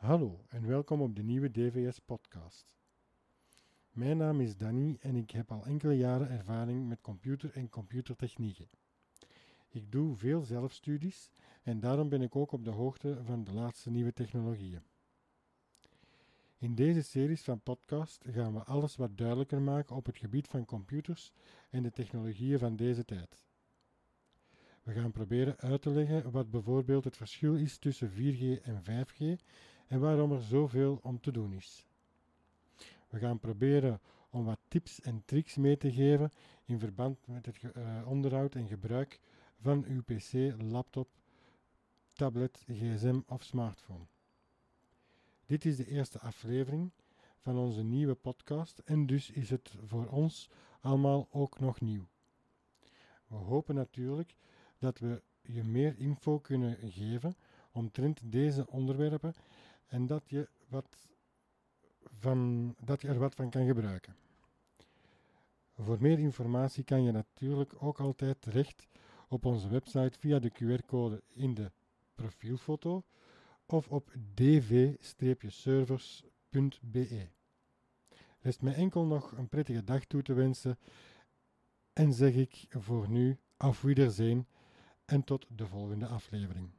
Hallo en welkom op de nieuwe DVS-podcast. Mijn naam is Danny en ik heb al enkele jaren ervaring met computer en computertechnieken. Ik doe veel zelfstudies en daarom ben ik ook op de hoogte van de laatste nieuwe technologieën. In deze series van podcast gaan we alles wat duidelijker maken op het gebied van computers en de technologieën van deze tijd. We gaan proberen uit te leggen wat bijvoorbeeld het verschil is tussen 4G en 5G en waarom er zoveel om te doen is. We gaan proberen om wat tips en tricks mee te geven in verband met het uh, onderhoud en gebruik van uw PC, laptop, tablet, gsm of smartphone. Dit is de eerste aflevering van onze nieuwe podcast en dus is het voor ons allemaal ook nog nieuw. We hopen natuurlijk dat we je meer info kunnen geven omtrent deze onderwerpen en dat je, wat van, dat je er wat van kan gebruiken. Voor meer informatie kan je natuurlijk ook altijd terecht op onze website via de QR-code in de profielfoto of op dv-servers.be. Rest mij enkel nog een prettige dag toe te wensen en zeg ik voor nu auf Wiedersehen en tot de volgende aflevering.